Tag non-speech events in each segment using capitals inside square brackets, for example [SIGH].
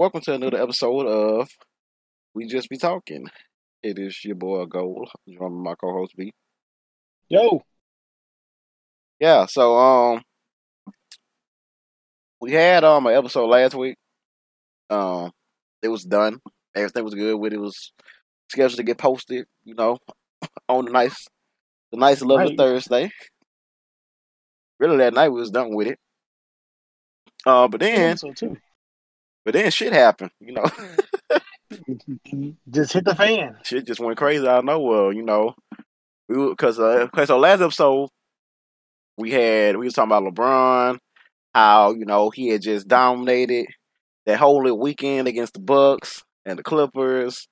Welcome to another episode of We Just Be Talking. It is your boy Gold, joined by my co-host B. Yo, Yeah, so um, we had um an episode last week. Um, it was done. Everything was good with it. It was scheduled to get posted. You know, [LAUGHS] on the nice, the nice lovely. Thursday. Really, that night we was done with it. Uh, but then, so too. But then shit happened. You know. [LAUGHS] Just hit the fan. shit just went crazy out of nowhere. You know, we because uh, okay, so last episode we had we was talking about LeBron, how you know he had just dominated that whole weekend against the Bucks and the Clippers,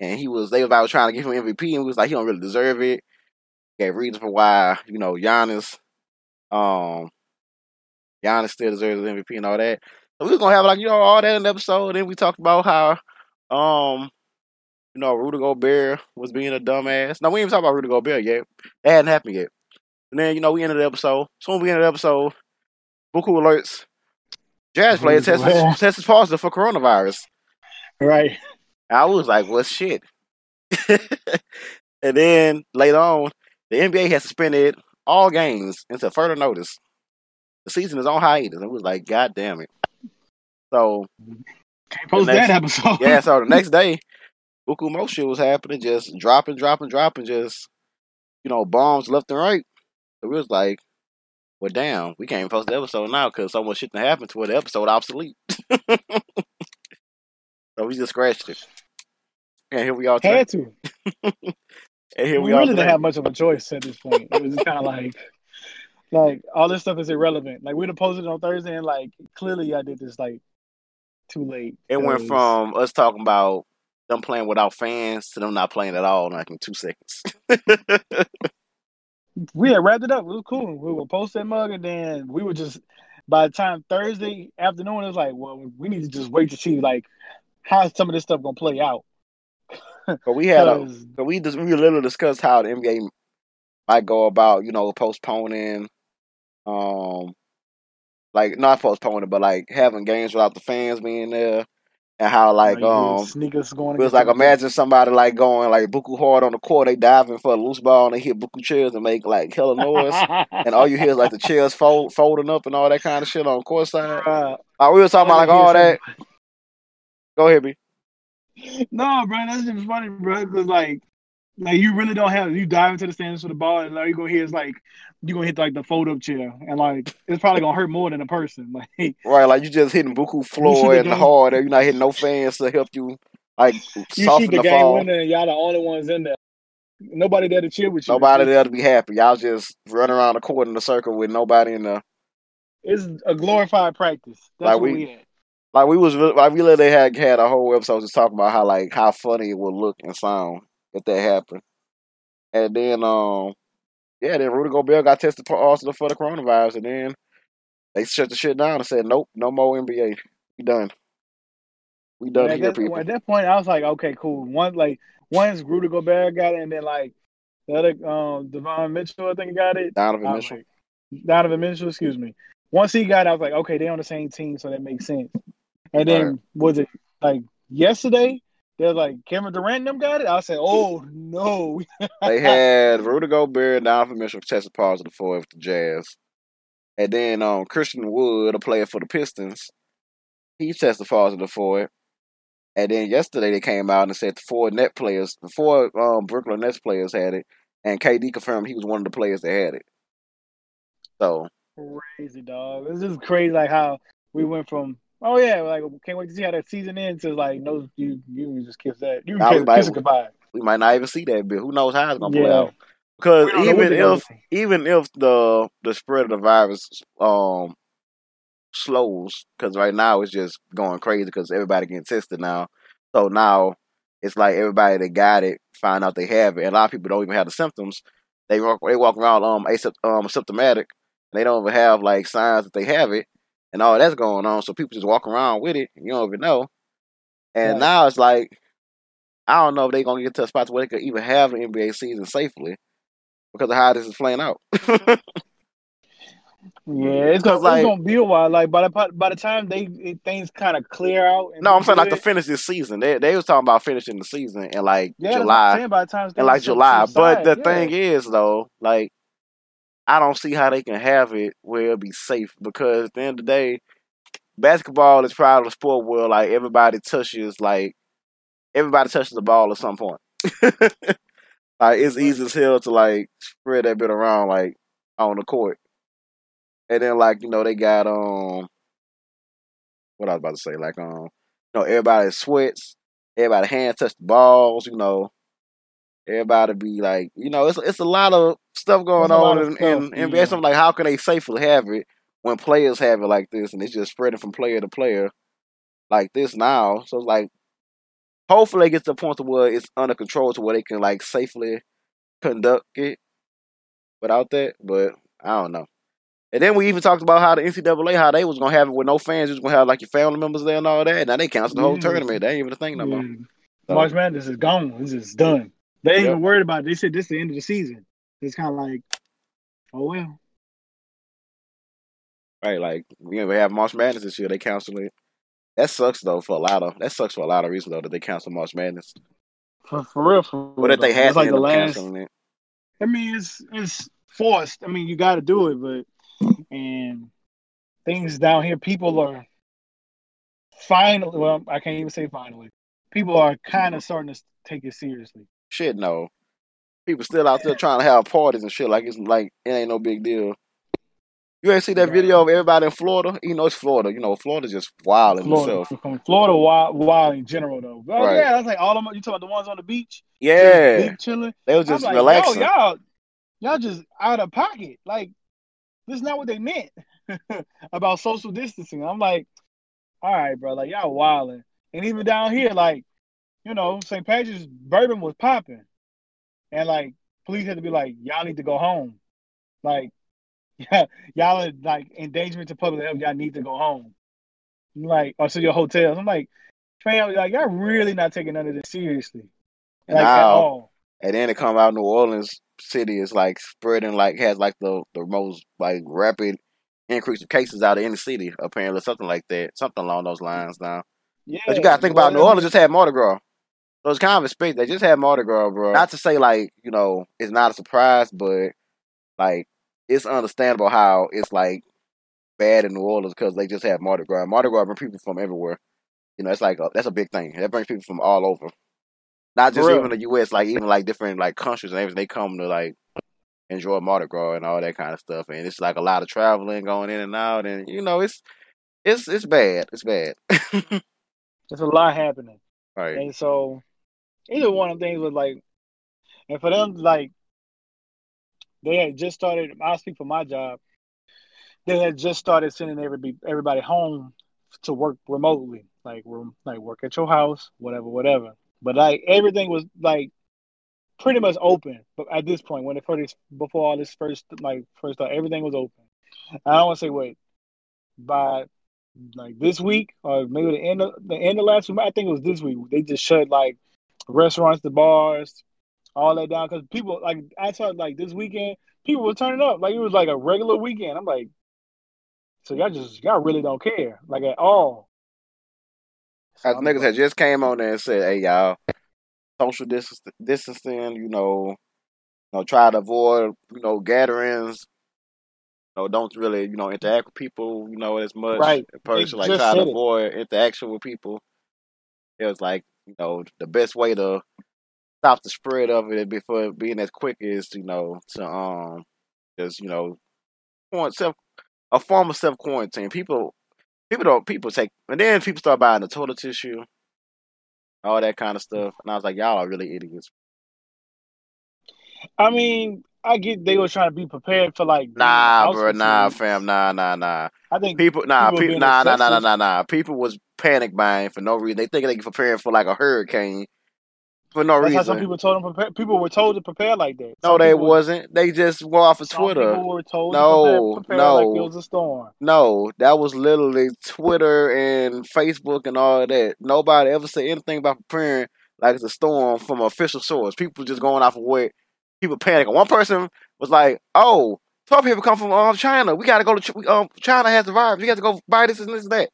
and he was they was about trying to give him MVP, and we was like he don't really deserve it. Gave reasons for why you know Giannis, um, Giannis still deserves MVP and all that. We was gonna have like you know all that in the episode. Then we talked about how um you know, Rudy Gobert was being a dumbass. No, we ain't even talking about Rudy Gobert yet. That hadn't happened yet. And then, you know, we ended the episode. Soon we ended the episode, Buku alerts. Jazz player tested, Yeah. tested positive for coronavirus. Right. I was like, well, shit. [LAUGHS] and then later on, the NBA has suspended all games until further notice. The season is on hiatus. We was like, God damn it. So, Can't post next- that episode. yeah, so the next [LAUGHS] day, Buku Mo shit was happening, just dropping, dropping, dropping, just you know, bombs left and right. So we was like, well, damn, we can't even post the episode now because so much shit done happened to where the episode obsolete. [LAUGHS] so we just scratched it. And here we are today. Had to. [LAUGHS] And here we we, are really didn't have much of a choice at this point. It was kind of like, like all this stuff is irrelevant. Like we'd have posted it on Thursday, and like clearly I did this like too late. It went from us talking about them playing without fans to them not playing at all in like in two seconds. [LAUGHS] we had wrapped it up. It was cool. We would post that mug, and then we would just. By the time Thursday afternoon, it was like, well, we need to just wait to see like how some of this stuff gonna play out. [LAUGHS] but we had a So we just we literally discussed how the NBA might go about, you know, postponing, um, like not postponing, it, but like having games without the fans being there, and how like you know, you hear um, sneakers going. it was like imagine somebody like going like buku hard on the court, they diving for a loose ball and they hit buku chairs and make like hella noise, and all you hear is like the chairs fold folding up and all that kind of shit on court side. [LAUGHS] Uh, Like we were talking about like all that. Go ahead, B. No, bro, that's just funny, bro. Because like, like you really don't have you dive into the stands for the ball, and all you gonna hear is like you gonna hit like the fold up chair, and like it's probably gonna hurt more than a person. [LAUGHS] Like, Right, like you just hitting buku floor the and game. hard, and you're not hitting no fans to help you like you see soften the the game fall. winner, and y'all the only ones in there. Nobody there to cheer with you. Nobody there to be happy. Y'all just run around the court in a circle with nobody in there. it's a glorified practice. That's Like what we- we had. Like we was like we literally had had a whole episode just talking about how like how funny it would look and sound if that happened. And then um yeah, then Rudy Gobert got tested positive for the coronavirus, and then they shut the shit down and said, "Nope, no more NBA. We done. We done here, that, people." at that point, I was like, okay, cool. One like once Rudy Gobert got it, and then like the other um Devon Mitchell, I think got it. Donovan Mitchell. like- Donovan Mitchell, excuse me. Once he got, it, I was like, okay, they're on the same team, so that makes sense. And then Right. was it like yesterday? They was like Kevin Durant them got it. I said, oh no, they had Rudy Gobert and Donovan Mitchell tested positive for it with the Jazz. And then um, Christian Wood, a player for the Pistons, he tested positive for it. And then yesterday they came out and said the four net players, the four um, Brooklyn Nets players had it, and KD confirmed he was one of the players that had it. So crazy dog. This is crazy. Like how we went from oh yeah, like can't wait to see how that season ends. To like no, you you just kiss that. You Nah, can we kiss, might- kiss goodbye. we might not even see that bit. Who knows how it's gonna play Yeah. out? Because We don't know what even if even if the the spread of the virus um slows, because right now it's just going crazy because everybody getting tested now. So now it's like everybody that got it find out they have it, and a lot of people don't even have the symptoms. They walk they walk around um asympt- um symptomatic. They don't even have like signs that they have it, and all that's going on. So people just walk around with it, and you don't even know. And Right. now it's like I don't know if they're gonna get to a spot where they could even have the NBA season safely because of how this is playing out. [LAUGHS] Yeah, it's gonna, like- it's gonna be a while. Like by the by the time they things kind of clear out. and No, I'm saying like to finish this season. They they was talking about finishing the season in like yeah, that's July. by the time in like July. But the subside, thing is, though, like I don't see how they can have it where it'll be safe because at the end of the day, basketball is probably a sport where like everybody touches like everybody touches the ball at some point. [LAUGHS] like it's easy as hell to like spread that bit around like on the court. And then like, you know, they got um what I was about to say, like um you know, everybody sweats, everybody hand touch the balls, you know. Everybody be like, you know, it's it's a lot of stuff going on in, stuff, in, in yeah. Like, how can they safely have it when players have it like this, and it's just spreading from player to player like this now? So it's like, hopefully, it gets to the point to where it's under control, to where they can like safely conduct it without that. But I don't know. And then we even talked about how the NCAA, how they was gonna have it with no fans, you was gonna have like your family members there and all that. Now they canceled the whole Yeah. tournament. That ain't even a thing no more. So- March Madness is gone. It's just done. They ain't Yep. even worried about it. They said this is the end of the season. It's kind of like, oh well. Right, like we we have March Madness this year. They canceled it. That sucks though for a lot of that sucks for a lot of reasons though that they canceled March Madness. For, for real, for real. But if they had It's like the last. canceling it, I mean, it's it's forced. I mean, you got to do it, but and things down here, people are finally. Well, I can't even say finally. People are kind of starting to take it seriously. Shit no. People still out there trying to have parties and shit like it's like it ain't no big deal. You ain't see that video of everybody in Florida? You know it's Florida. You know Florida's just wild in Florida, itself. Florida, wild, wild in general though. Oh Right. yeah, that's like all of them. You talking about the ones on the beach? Yeah, just chilling. they was just like, relaxing. yo, y'all, y'all just out of pocket. Like, this is not what they meant [LAUGHS] about social distancing. I'm like, all right, bro, like y'all wilding. And even down here, like, you know, St. Patrick's bourbon was popping, and like, police had to be like, y'all need to go home. Like, [LAUGHS] yeah, y'all are like endangerment to public health. Y'all need to go home. I'm like, or to your hotels. I'm like, fam, like y'all really not taking none of this seriously, like at Now- all. And then it come out New Orleans City is like spreading like has like the the most like rapid increase of cases out of any city apparently something like that something along those lines now. Yeah, But you gotta think about New Orleans just had Mardi Gras. So it's kind of expected. They just had Mardi Gras, bro. Not to say like, you know, it's not a surprise, but like it's understandable how it's like bad in New Orleans because they just had Mardi Gras. Mardi Gras bring people from everywhere. You know, it's like a, that's a big thing. That brings people from all over. Not just even the US, like even like different like countries and everything. They come to like enjoy Mardi Gras and all that kind of stuff. And it's like a lot of traveling going in and out and you know, it's it's it's bad. It's bad. [LAUGHS] There's a lot happening. right. And so either one of things was like and for them like they had just started I'll speak for my job. They had just started sending everybody everybody home to work remotely. Like room like work at your house, whatever, whatever. But like everything was like pretty much open. But at this point, when it first before all this first like first started, everything was open. I don't want to say wait by like this week or maybe the end of the end of last week. I think it was this week. They just shut like restaurants, the bars, all that down because people like I saw like this weekend people were turning up like it was like a regular weekend. I'm like, so y'all just y'all really don't care like at all. So As I'm niggas like, had just came on there and said, "Hey y'all, social distance, distancing, you know, you know, try to avoid, you know, gatherings. You know, don't really, you know, interact with people, you know, as much. Right. In person, like try to it. avoid interaction with people. It was like, you know, the best way to stop the spread of it before being as quick is, you know, to um, just you know, self a form of self quarantine. People, people don't people take, and then people start buying the toilet tissue, all that kind of stuff. And I was like, y'all are really idiots. I mean, I get they were trying to be prepared for like being in the Nah, bro, nah, fam, nah, nah, nah. I think People, nah, People people, nah, nah, nah, nah, nah, nah. People was panic buying for no reason. They think they preparing for like a hurricane for no that's how reason. some people told them prepare. People were told to prepare like that. no, they wasn't. They just go off of Some Twitter. people were told No, to prepare, prepare like it was a storm. No, that was literally Twitter and Facebook and all of that. Nobody ever said anything about preparing like it's a storm from an official source. People just going off of what people panicking. One person was like, "Oh, toilet paper come from um, China. We got to go to um, China has the virus. We got to go buy this and this and that.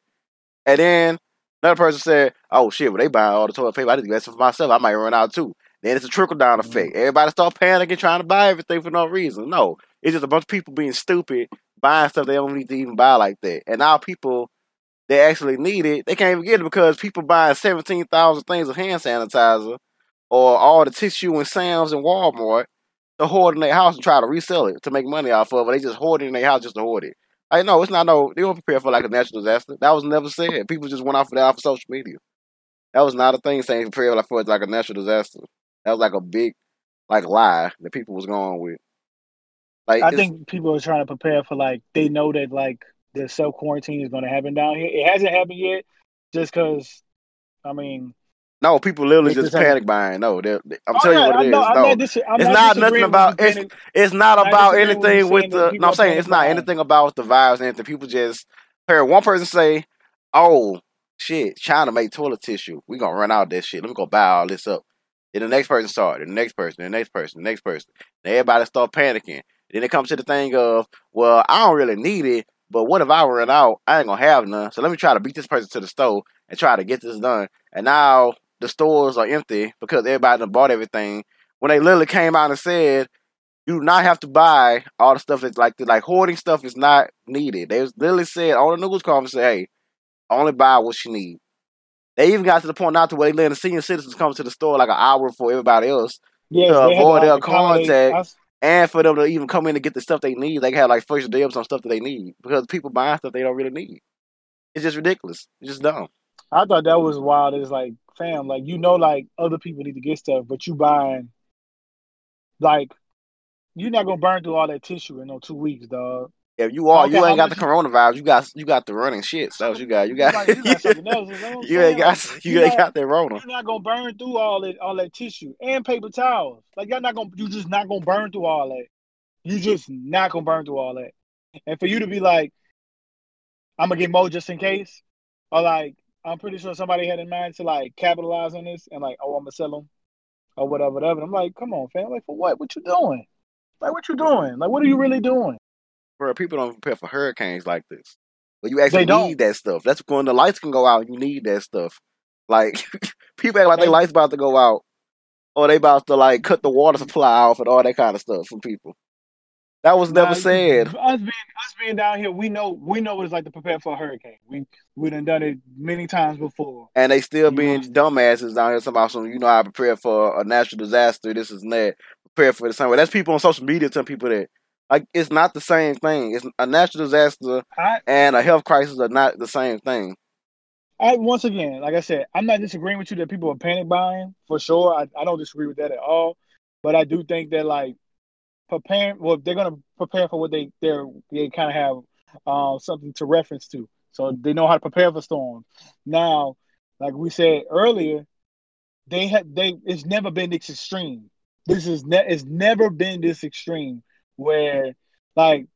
And then another person said, "Oh shit, well they buy all the toilet paper. I need to get some for myself. I might run out too." Then it's a trickle down effect. Everybody start panicking, trying to buy everything for no reason. No, it's just a bunch of people being stupid, buying stuff they don't need to even buy like that. And now people they actually need it, they can't even get it because people buying seventeen thousand things of hand sanitizer or all the tissue and Sam's and Walmart to hoard in their house and try to resell it to make money off of it. They just hoard it in their house just to hoard it. I know it's not no. They don't prepare for like a natural disaster. That was never said. People just went off of that off of social media. That was not a thing saying prepare like for like a natural disaster. That was like a big like lie that people was going with. Like I think people are trying to prepare for like they know that like the self quarantine is going to happen down here. It hasn't happened yet, just because. I mean, no, people literally just panic buying. No, they're, they, I'm oh, telling yeah, you what it is. No, it's not, not nothing about it's. It's not about anything with the. No, I'm saying it's not buying. anything about the virus. And anything. People just heard one person say, "Oh shit, China made toilet tissue. We gonna run out of this shit. Let me go buy all this up." Then the next person started. The next person. The next person. The next person. And everybody start panicking. Then it comes to the thing of, well, I don't really need it, but what if I run out? I ain't gonna have none. So let me try to beat this person to the store and try to get this done. And now the stores are empty because everybody done bought everything. When they literally came out and said, you do not have to buy all the stuff that's like the, like hoarding stuff is not needed. They literally said on the news conference, say, hey, only buy what you need. They even got to the point now to where they letting the senior citizens come to the store like an hour before everybody else yes, to avoid their contact and for them to even come in and get the stuff they need. They have like first dibs on stuff that they need because people buying stuff they don't really need. It's just ridiculous. It's just dumb. I thought that was wild. It's like, fam, like you know, like other people need to get stuff, but you buying, like, you're not gonna burn through all that tissue in no two weeks, dog. If you are, okay, you ain't got the coronavirus. You got you got the running shit. So you got you got you, got [LAUGHS] you ain't got you ain't got that Rona. You're not gonna burn through all that all that tissue and paper towels. Like y'all not gonna you just not gonna burn through all that. You just not gonna burn through all that. And for you to be like, I'm gonna get more just in case, or like I'm pretty sure somebody had in mind to like capitalize on this and like, oh, I'm gonna sell them or whatever, whatever. And I'm like, come on, fam. Like for what? What you doing? Like what you doing? Like what are you really doing? bro, people don't prepare for hurricanes like this. But you actually need that stuff. That's when the lights can go out. You need that stuff. Like [LAUGHS] people act like they, their lights about to go out, or they about to like cut the water supply off and all that kind of stuff from people. That was never said. Us being us being down here, we know we know what it's like to prepare for a hurricane. We we done done it many times before. And they still being dumbasses down here somehow. some you know I prepare for a natural disaster, this is that. Prepare for the same way. That's people on social media telling people that like it's not the same thing. It's a natural disaster I, and a health crisis are not the same thing. I once again, like I said, I'm not disagreeing with you that people are panic buying for sure. I, I don't disagree with that at all. But I do think that like preparing well, they're gonna prepare for what they they're they kind of have uh, something to reference to. So they know how to prepare for storms. Now, like we said earlier, they have they it's never been this extreme. This is ne- it's never been this extreme where like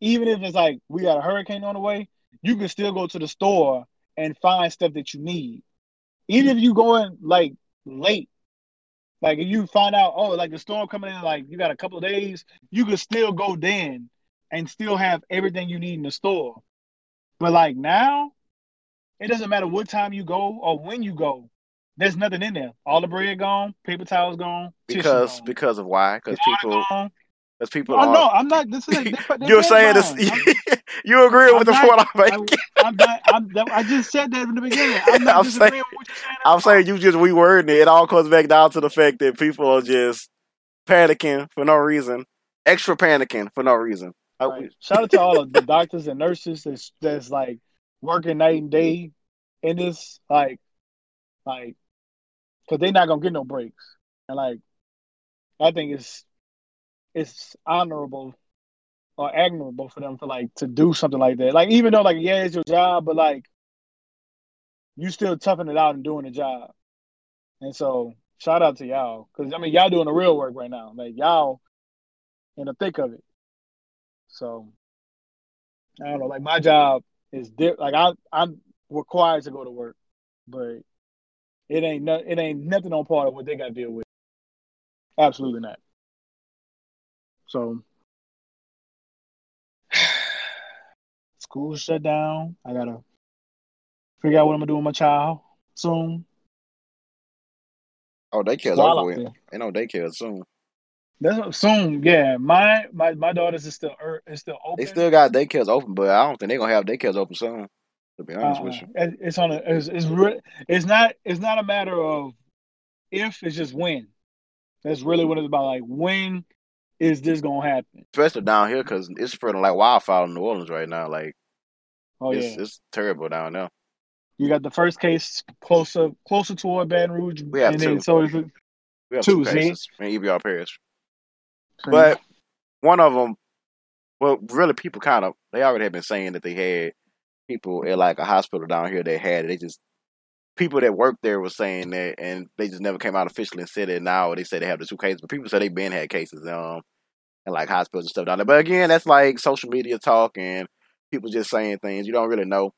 even if it's like we got a hurricane on the way, you can still go to the store and find stuff that you need. Even if you going like late, like if you find out, oh, like the storm coming in, like you got a couple of days, you can still go then and still have everything you need in the store. But like now, it doesn't matter what time you go or when you go. There's nothing in there. All the bread gone, paper towels gone. Because gone. because of why? Because people gone, as people oh, are. No, I'm not. This is. [LAUGHS] You're saying this. [LAUGHS] you agree with the point I'm making. I'm not, I'm, i just said that in the beginning. [LAUGHS] I'm not I'm saying, I'm saying you just rewording it. It all comes back down to the fact that people are just panicking for no reason, extra panicking for no reason. Right. Shout out to all of the doctors and nurses that's that's like working night and day in this, like, like, because they're not gonna get no breaks, and like, I think it's it's honorable or admirable for them to like to do something like that. Like even though like yeah, it's your job, but like you still toughing it out and doing the job. And so shout out to y'all because I mean y'all doing the real work right now. Like y'all in the thick of it. So I don't know. Like my job is di- like I I'm required to go to work, but it ain't no, it ain't nothing on part of what they got to deal with. Absolutely not. So [SIGHS] School shut down. I gotta figure out what I'm gonna do with my child soon. Oh, daycare's While over out with. there. Ain't no daycare soon. That's soon. Yeah, my my my daughter's is still er, is still open. They still got daycares open, but I don't think they're gonna have daycares open soon. To be honest Uh, with you. it's on a it's it's, re- it's not it's not a matter of if it's just when. That's really what it's about. Like when is this gonna happen? Especially down here because it's spreading like wildfire in New Orleans right now. Like Oh it's yeah, it's terrible down there. you got the first case closer closer toward Baton Rouge, We have and then two. so is it. We have two Two, cases in EBR Parish. But one of them, well, really, people kind of they already have been saying that they had people at like a hospital down here They had it. They just people that worked there were saying that, and they just never came out officially and said it. Now they say they have the two cases, but people say they've been had cases um in like hospitals and stuff down there. But again, that's like social media talk and people just saying things you don't really know.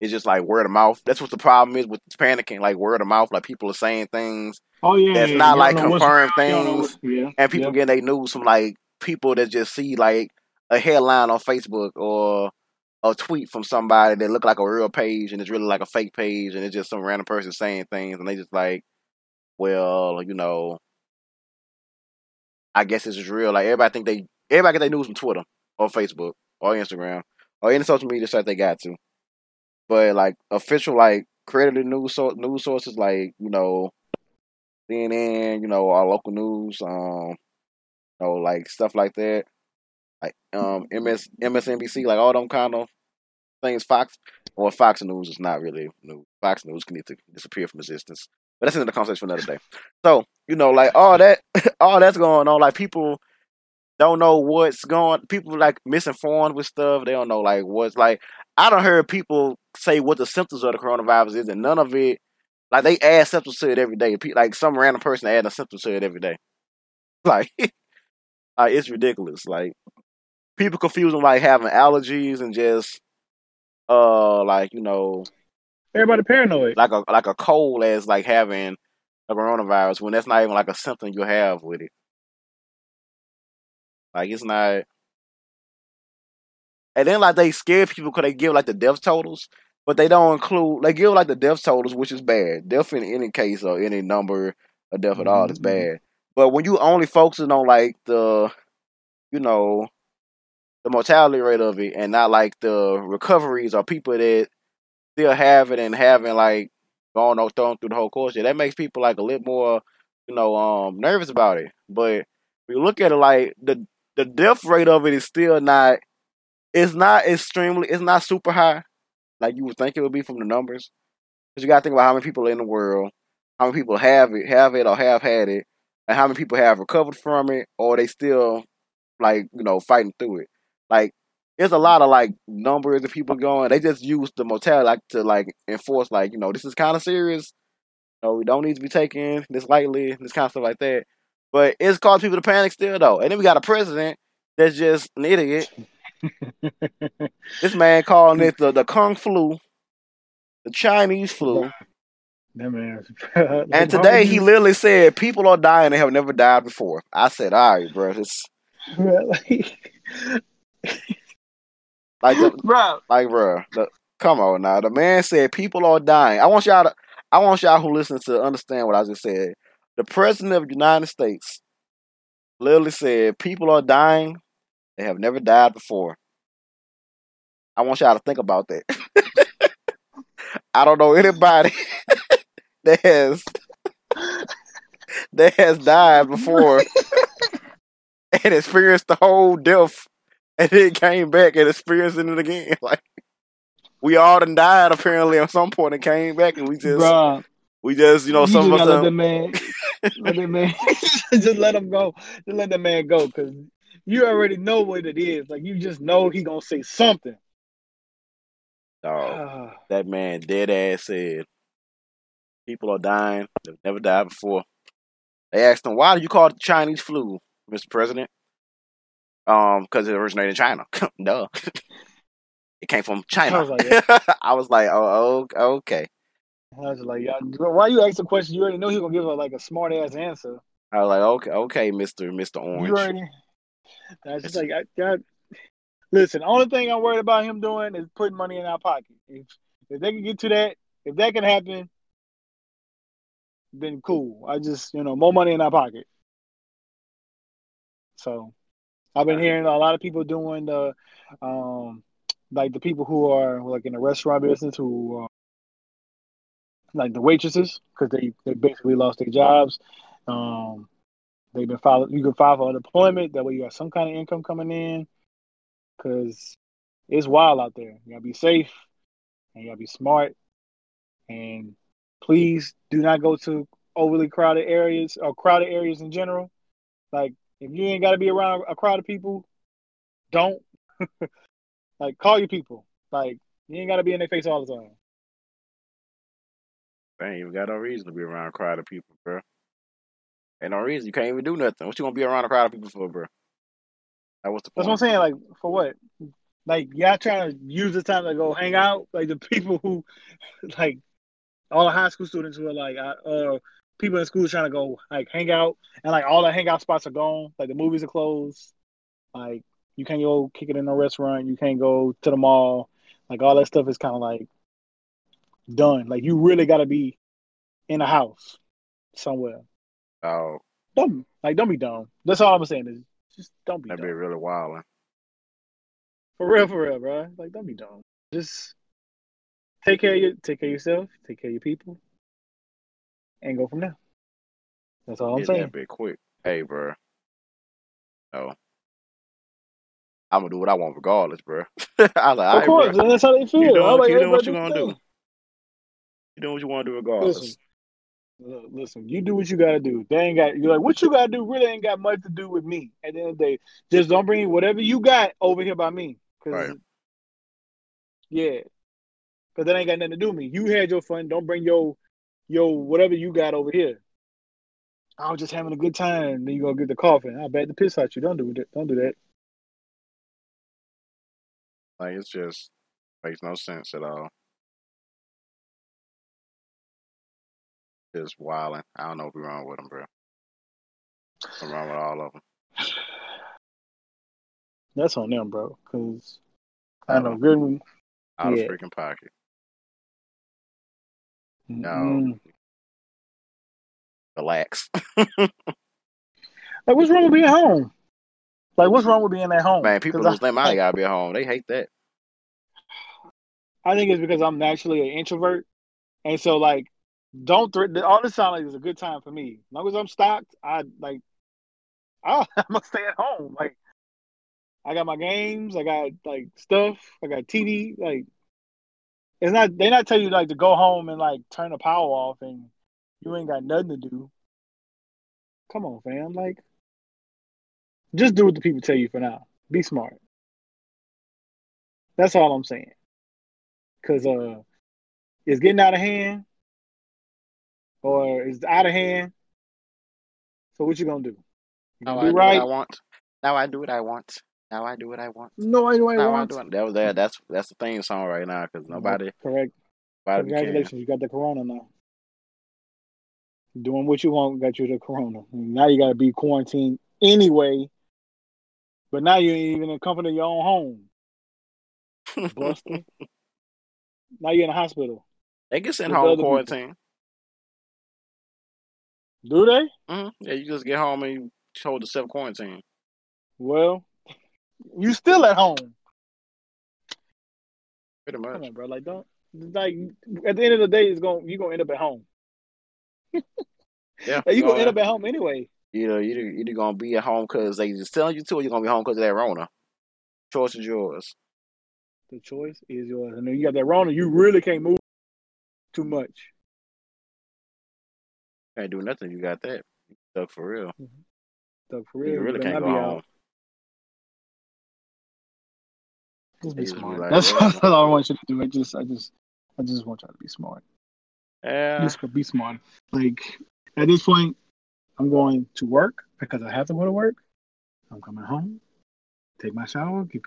It's just like word of mouth. That's what the problem is with panicking, like word of mouth. Like people are saying things oh yeah, that's yeah, not you like don't know what's- confirmed you don't know things yeah, and people yeah. getting their news from like people that just see like a headline on Facebook or a tweet from somebody that look like a real page and it's really like a fake page and it's just some random person saying things and they just like, well, you know, I guess this is real. Like everybody think they everybody get their news from Twitter or Facebook or Instagram or any social media site they got to. But like official like credited news so- news sources like, you know, CNN, you know, our local news, um, you know, like stuff like that, like um, MS MSNBC, like all them kind of things. Fox or Fox News is not really news. Fox News can need to disappear from existence. But that's another conversation for another day. So you know, like all that, [LAUGHS] all that's going on. Like people don't know what's going. People like misinformed with stuff. They don't know like what's like. I don't heard people say what the symptoms of the coronavirus is, and none of it. Like they add symptoms to it every day. Like some random person adding a symptom to it every day. [LAUGHS] Like, [LAUGHS] like it's ridiculous. Like people confusing like having allergies and just uh like you know Everybody paranoid. like a like a cold as like having a coronavirus when that's not even like a symptom you have with it. Like it's not. And then like they scare people because they give like the death totals, but they don't include. They give like the death totals, which is bad. Death in any case or any number of death at all is Mhm. bad. But when you only focusing on like the, you know, the mortality rate of it, and not like the recoveries or people that still have it and having like gone or thrown through the whole course, that makes people like a little more, you know, um, nervous about it. But you look at it, like the the death rate of it is still not. It's not extremely. It's not super high, like you would think it would be from the numbers. Because you got to think about how many people in the world, how many people have it, have it, or have had it, and how many people have recovered from it, or they still like you know fighting through it. Like there's a lot of like numbers of people going. They just use the motel like to like enforce like you know this is kind of serious. You know, we don't need to be taking this lightly, this kind of stuff like that. But it's caused people to panic still though. And then we got a president that's just an idiot. This man calling it the, the Kung flu, the Chinese flu. That man. [LAUGHS] And today he literally said people are dying they have never died before. I said, all right, bro. It's [LAUGHS] [LAUGHS] like, the, bro, like bro, the, come on now. The man said people are dying. I want y'all to I want y'all who listen to understand what I just said. The president of the United States literally said people are dying. They have never died before. I want y'all to think about that. [LAUGHS] I don't know anybody [LAUGHS] that has that has died before and experienced the whole death [LAUGHS] and then came back and experiencing it again. [LAUGHS] Like we all done died apparently at some point and came back and we just bro, we just you know you some just of us let that man, let that man, [LAUGHS] just let him go. Just let that man go, cause you already know what it is. Like you just know he gonna say something. Ah, that man dead ass said people are dying. They've never died before. They asked him, "Why do you call it the Chinese flu, Mr. President?" Um, because it originated in China. [LAUGHS] Duh. it came from China. I was like, [LAUGHS] I was like, "Oh, oh, okay." I was like, why you ask the question? You already know he gonna give a, like a smart ass answer. I was like, "Okay, okay, Mister Mister Orange." You already. That's just like I, God, Listen, only thing I'm worried about him doing is putting money in our pocket. If if they can get to that, if that can happen, then cool. I just you know more money in our pocket. So I've been hearing a lot of people doing the um like the people who are like in the restaurant business who uh, like the waitresses because they they basically lost their jobs. Um, they've been filed. You can file for unemployment. That way, you got some kind of income coming in. Because it's wild out there. You gotta be safe and you gotta be smart. And please do not go to overly crowded areas or crowded areas in general. Like if you ain't gotta be around a crowd of people, don't. [LAUGHS] like call your people. Like you ain't gotta be in their face all the time. Ain't even got no reason to be around a crowd of people, bro. Ain't no reason. You can't even do nothing. What you gonna be around a crowd of people for, bro? Like, what's the point. That's what I'm saying. Like for what? Like y'all trying to use the time to go hang out? Like the people who, [LAUGHS] like, all the high school students who are like, uh, uh people in school trying to go like hang out, and like all the hangout spots are gone. Like the movies are closed. Like you can't go kick it in a restaurant. You can't go to the mall. Like all that stuff is kind of like done. Like you really got to be in a house somewhere. Oh, Don't like don't be dumb. That's all I'm saying is just don't be that'd dumb. be really wild. For real, for real, bro. Like, don't be dumb. Just take care of your, take care of yourself, take care of your people, and go from there. That's all I'm Get saying. that bit quick. Hey, bro. No. I'm gonna do what I want regardless, bro. [LAUGHS] I like, Of course, bro. that's how they feel. You I'm like, you everybody what you gonna do. You know what you want to do regardless. Listen, listen. You do what you gotta do. They ain't got. You're like, what you gotta do really ain't got much to do with me. At the end of the day, just don't bring whatever you got over here by me. Cause Right. yeah, cause that ain't got nothing to do with me. You had your fun. Don't bring your your whatever you got over here. I was just having a good time. Then you gonna get the coffin. I bet the piss out you. Don't do that. Don't do that. Like, it's just makes no sense at all. Just wilding. I don't know what's wrong with them, bro. What's wrong with all of them? That's on them, bro. Cause I Out know of, good. out Yeah. of freaking pocket. No. Mm. Relax. [LAUGHS] Like, what's wrong with being home? Like, what's wrong with being at home? Man, people lose their mind. They gotta be at home. They hate that. I, I think it's because I'm naturally an introvert, and so like, don't thre- all this sound like it's a good time for me. As long as I'm stocked, I like, I, I'm gonna stay at home. Like, I got my games, I got like stuff, I got TV. Like, it's not they not tell you like to go home and like turn the power off and you ain't got nothing to do. Come on, fam. Like, just do what the people tell you for now. Be smart. That's all I'm saying. Cause uh, it's getting out of hand, or it's out of hand. So what you gonna do? You Now gonna I do do what I want. Now I do what I want. Now I do what I want. No, I do what I Now I want. do it. That was that. That's that's the theme song right now because nobody, Correct. nobody can. Congratulations, you got the corona now. Doing what you want got you the corona. Now you got to be quarantined anyway. But now you ain't even in the comfort of your own home, [LAUGHS] Buster. now you're in the hospital. they get sent home other people. quarantine. Do they? hmm Yeah, you just get home and you hold the self quarantine. Well, you still at home. Pretty Come much. on, bro. Like don't like at the end of the day, it's going you're gonna end up at home. Yeah. Like, you gonna end up at home anyway. Either you either gonna be at home because they just telling you to, or you're gonna be home because of that Rona. Choice is yours. The choice is yours. And then you got that Rona, you really can't move too much. Can't do nothing. You got that. You stuck for real. Mm-hmm. So for real, you really can't go home. out. Just be just be smart. like, That's, [LAUGHS] all I want you to do. I just, I just, I just want y'all to be smart. Yeah. Just be smart. Like at this point, I'm going to work because I have to go to work. I'm coming home, take my shower, get,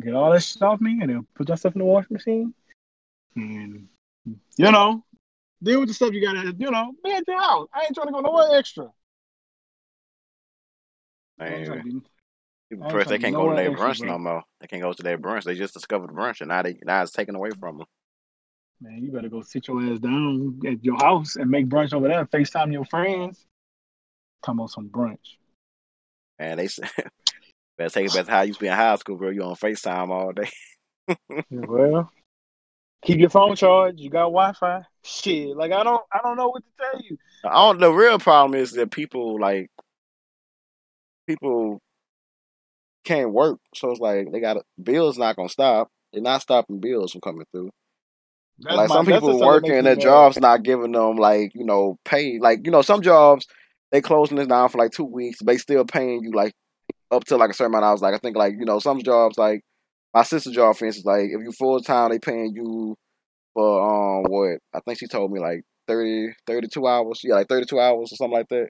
get, all that shit off me, and then put that stuff in the washing machine. And you know, deal with the stuff you gotta, you know, your house. I ain't trying to go nowhere extra. I'm trying to Man, be, People I ain't brunch, they can't go to their brunch no more. They can't go to their brunch. They just discovered brunch, and now they now it's taken away from them. Man, you better go sit your ass down at your house and make brunch over there. FaceTime your friends. Come on some brunch. And they said, [LAUGHS] better take it back to how you used to be in high school, bro. You on Facetime all day. [LAUGHS] Yeah, well, keep your phone charged. You got Wi-Fi. Shit, like I don't, I don't know what to tell you. I don't, the real problem is that people like people can't work, so it's like they got bills not gonna stop. They're not stopping bills from coming through. That's like my- some people the stuff that working their mad. jobs not giving them like you know pay. Like you know some jobs they closing this down for like two weeks. They still paying you like up to like a certain amount I was Like I think like you know some jobs like my sister's job for instance like if you full time they paying you for um what I think she told me like 30, 32 hours. Yeah, like thirty two hours or something like that.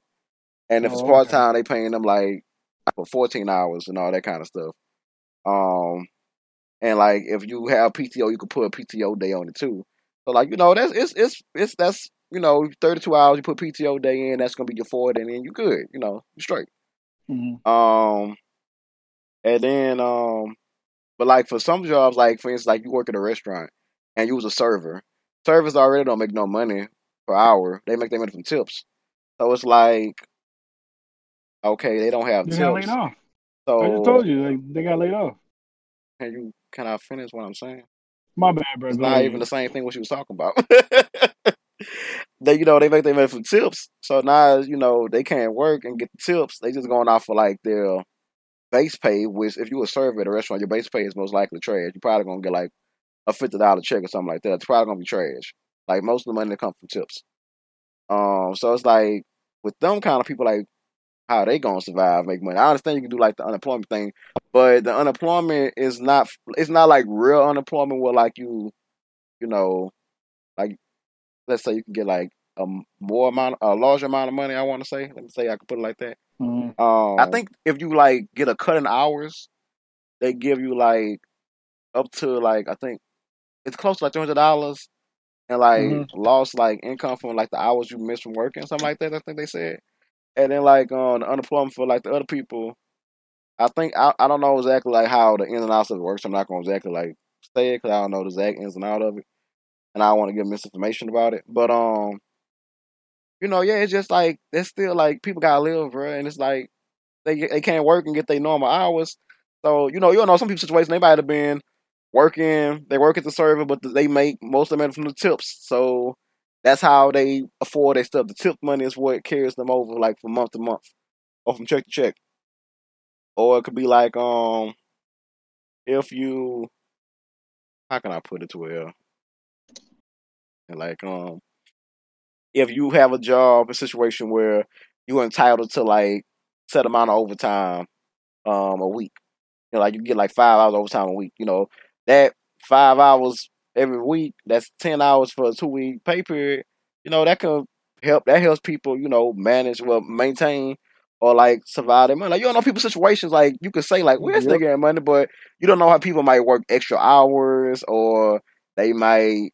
And if Oh, it's part time, they paying them like for fourteen hours and all that kind of stuff. Um, and like if you have PTO, you could put a PTO day on it too. So like you know that's it's it's it's that's you know thirty two hours you put PTO day in that's gonna be your forward and then you good you know you straight. Mhm. Um, and then um, but like for some jobs, like for instance, like you work at a restaurant and you was a server. Servers already don't make no money per hour. They make their money from tips. So it's like, okay, they don't have They got laid off. So I just told you, like they got laid off. can you can I finish what I'm saying? My bad, bro. It's not even the same thing what she was talking about. [LAUGHS] they, you know, they make they make from tips. So now, you know, they can't work and get the tips. They just going off for like their base pay, which if you a server at a restaurant, your base pay is most likely trash. You're probably gonna get like a fifty dollar check or something like that. It's probably gonna be trash. Like most of the money that comes from tips. Um, so it's like with them kind of people, like how they gonna survive, make money. I understand you can do like the unemployment thing, but the unemployment is not. It's not like real unemployment where like you, you know, like let's say you can get like a more amount, a larger amount of money. I want to say. Let me say I could put it like that. Mhm. Um, I think if you like get a cut in hours, they give you like up to like I think it's close to like three hundred dollars, and like Mhm. lost like income from like the hours you missed from working, something like that. I think they said, and then like on the unemployment for like the other people, I think I, I don't know exactly like how the ins and outs of it works. I'm not gonna exactly like say it because I don't know the exact ins and out of it, and I want to give misinformation about it. But um, you know, yeah, it's just like it's still like people gotta live, bro, and it's like they they can't work and get their normal hours. So you know, you know some people's situation. They might have been working, they work at the server, but they make most of them from the tips. So that's how they afford their stuff. The tip money is what carries them over, like from month to month, or from check to check. Or it could be like, um, if you, how can I put it to well? Like, um, if you have a job, a situation where you're entitled to like set amount of overtime, um, a week. You know, like you get like five hours overtime a week. You know, that five hours every week, that's ten hours for a two week pay period. You know, that can help that helps people, you know, manage well maintain or like survive their money. Like you don't know people's situations, like you could say like, where's Yep. getting money, but you don't know how people might work extra hours or they might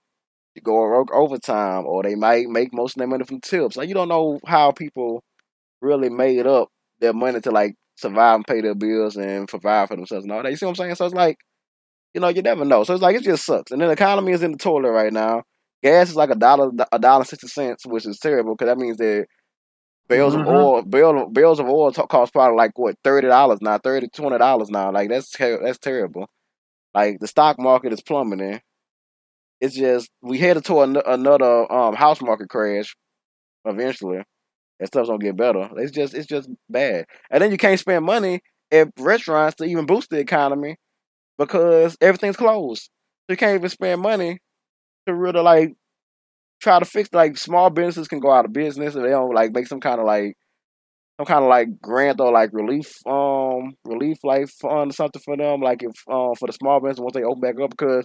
go work overtime or they might make most of their money from tips. Like you don't know how people really made up their money to like survive and pay their bills and provide for themselves and all that. You see what I'm saying? So it's like, you know, you never know. So it's like it just sucks. And then the economy is in the toilet right now. Gas is like a dollar, a dollar sixty cents, which is terrible because that means that bales Mhm. of oil, bale, bales of oil t- cost probably like what thirty dollars now, 30 20 dollars now. Like that's ter- that's terrible. Like the stock market is plummeting. It's just we headed to an- another um house market crash eventually, and stuff's gonna get better. It's just it's just bad, and then you can't spend money at restaurants to even boost the economy because everything's closed. So you can't even spend money to really like try to fix like small businesses can go out of business if they don't like make some kind of like some kind of like grant or like relief um relief like fund or something for them like if um for the small business once they open back up because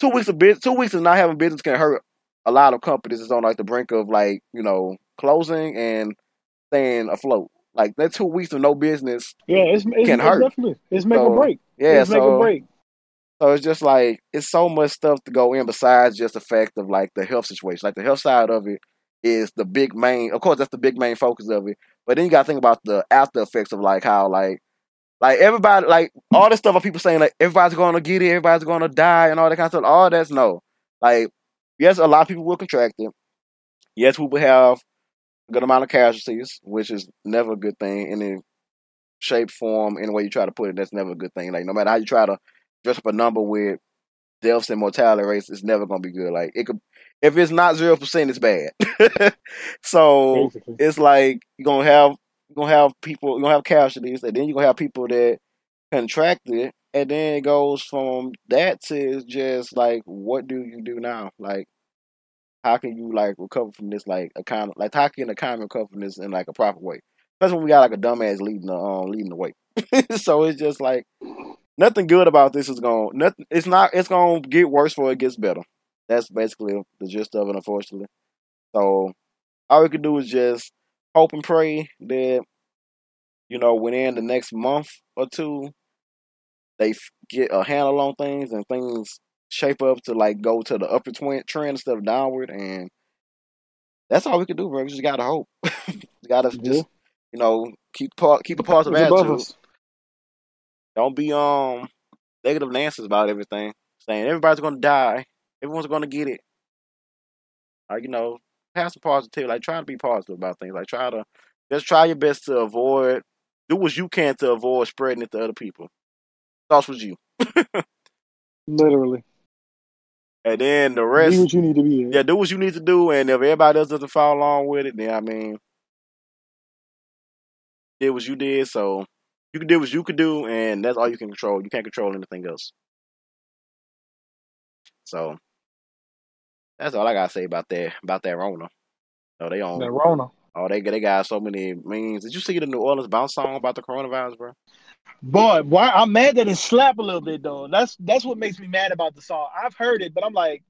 two weeks of business two weeks of not having business can hurt a lot of companies that's on like the brink of like you know closing and staying afloat like that two weeks of no business Yeah, it's it's, Can it's hurt. definitely it's make So, or break. yeah it's make or so break. so it's just like it's so much stuff to go in besides just the fact of like the health situation. Like the health side of it is the big main. Of course, that's the big main focus of it. But then you got to think about the after effects of like how like like everybody, like all this stuff of people saying like everybody's going to get it, everybody's going to die, and all that kind of stuff. All that's no. Like yes, a lot of people will contract it. Yes, we will have good amount of casualties, which is never a good thing in any shape, form, any way you try to put it. That's never a good thing. Like no matter how you try to dress up a number with deaths and mortality rates, it's never gonna be good. Like it could, if it's not zero percent, it's bad. [LAUGHS] so Basically. it's like you're gonna have you're gonna have people you're gonna have casualties, and then you're gonna have people that contract it, and then it goes from that to just like what do you do now? Like how can you like recover from this like a kind of like how can the economy recover from this in like a proper way? That's when we got like a dumbass leading the um leading the way. [LAUGHS] so it's just like nothing good about this is going nothing it's not it's gonna get worse before it gets better. That's basically the gist of it, unfortunately. So all we can do is just hope and pray that you know within the next month or two they get a handle on things and things shape up to like go to the upper twin trend instead of downward and that's all we can do, bro. We just gotta hope. [LAUGHS] gotta Yeah. just you know keep keep a positive attitude. Don't be um negative Nancy's about everything, saying everybody's gonna die, everyone's gonna get it. Like you know, have some positivity. Like try to be positive about things. Like try to just try your best to avoid. Do what you can to avoid spreading it to other people. Thoughts with you, [LAUGHS] Literally. And then the rest. what you need to be. Yeah, do what you need to do, and if everybody else doesn't follow along with it, then I mean, did what you did, so you can do what you could do, and that's all you can control. You can't control anything else. So that's all I gotta say about that about that Rona. So they on That Rona. oh they they got so many memes. Did you see the New Orleans bounce song about the coronavirus, bro? Boy, why I'm mad that it slap a little bit though. That's that's what makes me mad about the song. I've heard it, but I'm like,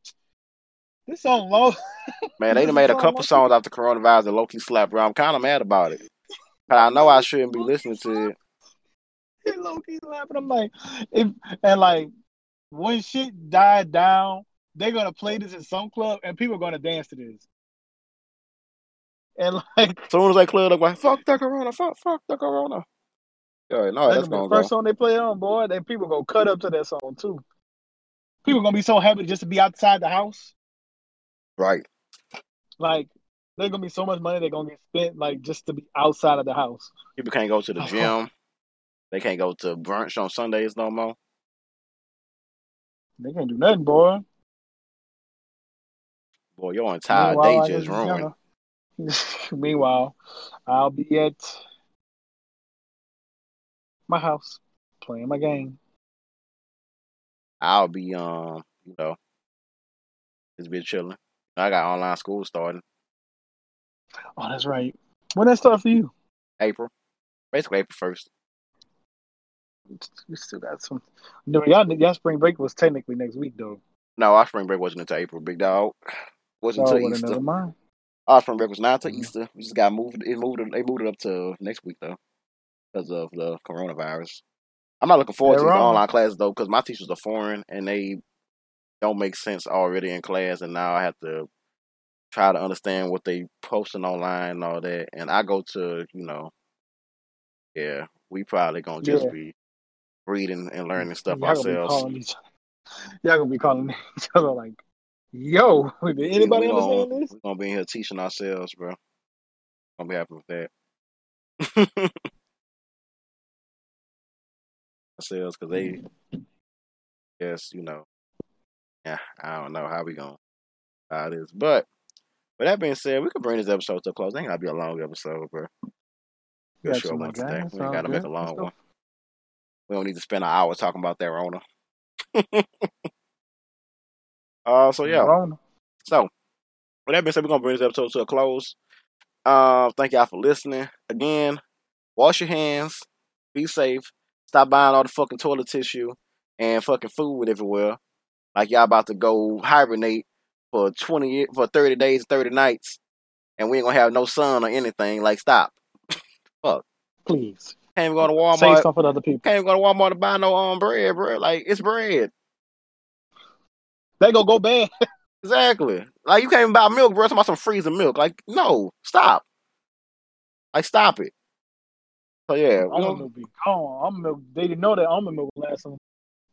this song low. [LAUGHS] Man, they done made a couple low-key- songs after coronavirus that low key slap, bro. I'm kind of mad about it. But I know I shouldn't be listening to it. [LAUGHS] It low key slapping. I'm like, if and like when shit died down, they're gonna play this in some club and people are gonna dance to this. And like As soon as they clear up, like fuck the corona, fuck fuck the corona. Yeah, no, that's that's gonna be gonna the go. first song they play on, boy. Then people gonna cut up to that song too. People gonna be so happy just to be outside the house. Right. Like there's gonna be so much money they're gonna get spent like just to be outside of the house. People can't go to the gym. They can't go to brunch on Sundays no more. They can't do nothing, boy. Boy, your entire Meanwhile, day just go to the ruined. [LAUGHS] Meanwhile, I'll be at my house playing my game. I'll be um, you know, just be chilling. I got online school starting Oh, that's right. When that start for you? April, basically April first. We still got some. No, y'all, y'all spring break was technically next week though. No, our spring break wasn't until April, big dog. Wasn't until well, Easter. Our spring break was not until Mhm. Easter. We just got moved. It moved. They moved it up to next week though, because of the coronavirus. I'm not looking forward They're to wrong. online classes though, because my teachers are foreign and they don't make sense already in class, and now I have to try to understand what they posting online and all that. And I go to, you know, yeah, we probably gonna just Yeah. be reading and learning stuff Y'all gonna ourselves. each. Y'all gonna be calling [LAUGHS] each other like, "Yo, [LAUGHS] did anybody we understand gonna, this?" We're gonna be in here teaching ourselves, bro. Gonna be happy with that. [LAUGHS] ourselves, cause they, guess you know, yeah, I don't know how we gonna how this but with that being said, we could bring this episode to a close. It ain't gotta be a long episode, bro. Good Got short one today. We gotta make good. a Let's long go. one. We don't need to spend an hour talking about that Rona. [LAUGHS] uh, so yeah. Rona. So, with that being said, we're gonna bring this episode to a close. Uh, thank y'all for listening. Again, wash your hands, be safe, stop buying all the fucking toilet tissue and fucking food everywhere. Like y'all about to go hibernate for twenty for thirty days, and thirty nights, and we ain't gonna have no sun or anything. Like, stop. [LAUGHS] Fuck. Please Can't even go to save Walmart. stuff for other people. Can't even go to Walmart to buy no um bread, bro. Like, it's bread. They gonna go bad. [LAUGHS] Exactly. Like you can't even buy milk, bro. Talking about some freezing milk. Like, no, stop. Like, stop it. So yeah, we Almond milk be gone. Almond milk. They didn't know that almond milk was last.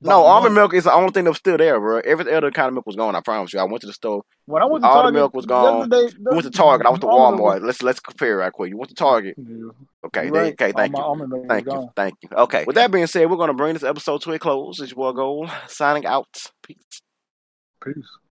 no almond milk is the only thing that was still there, bro. Every other kind of milk was gone. I promise you. I went to the store. When I went to all the milk was gone. day- We went to Target. I went to Walmart. Let's let's compare right quick. You went to Target. Yeah. Okay, right. okay. Thank All you. Thank you. gone. Thank you. Okay. With that being said, we're gonna bring this episode to a close. It's your boy Gold signing out. Peace. Peace.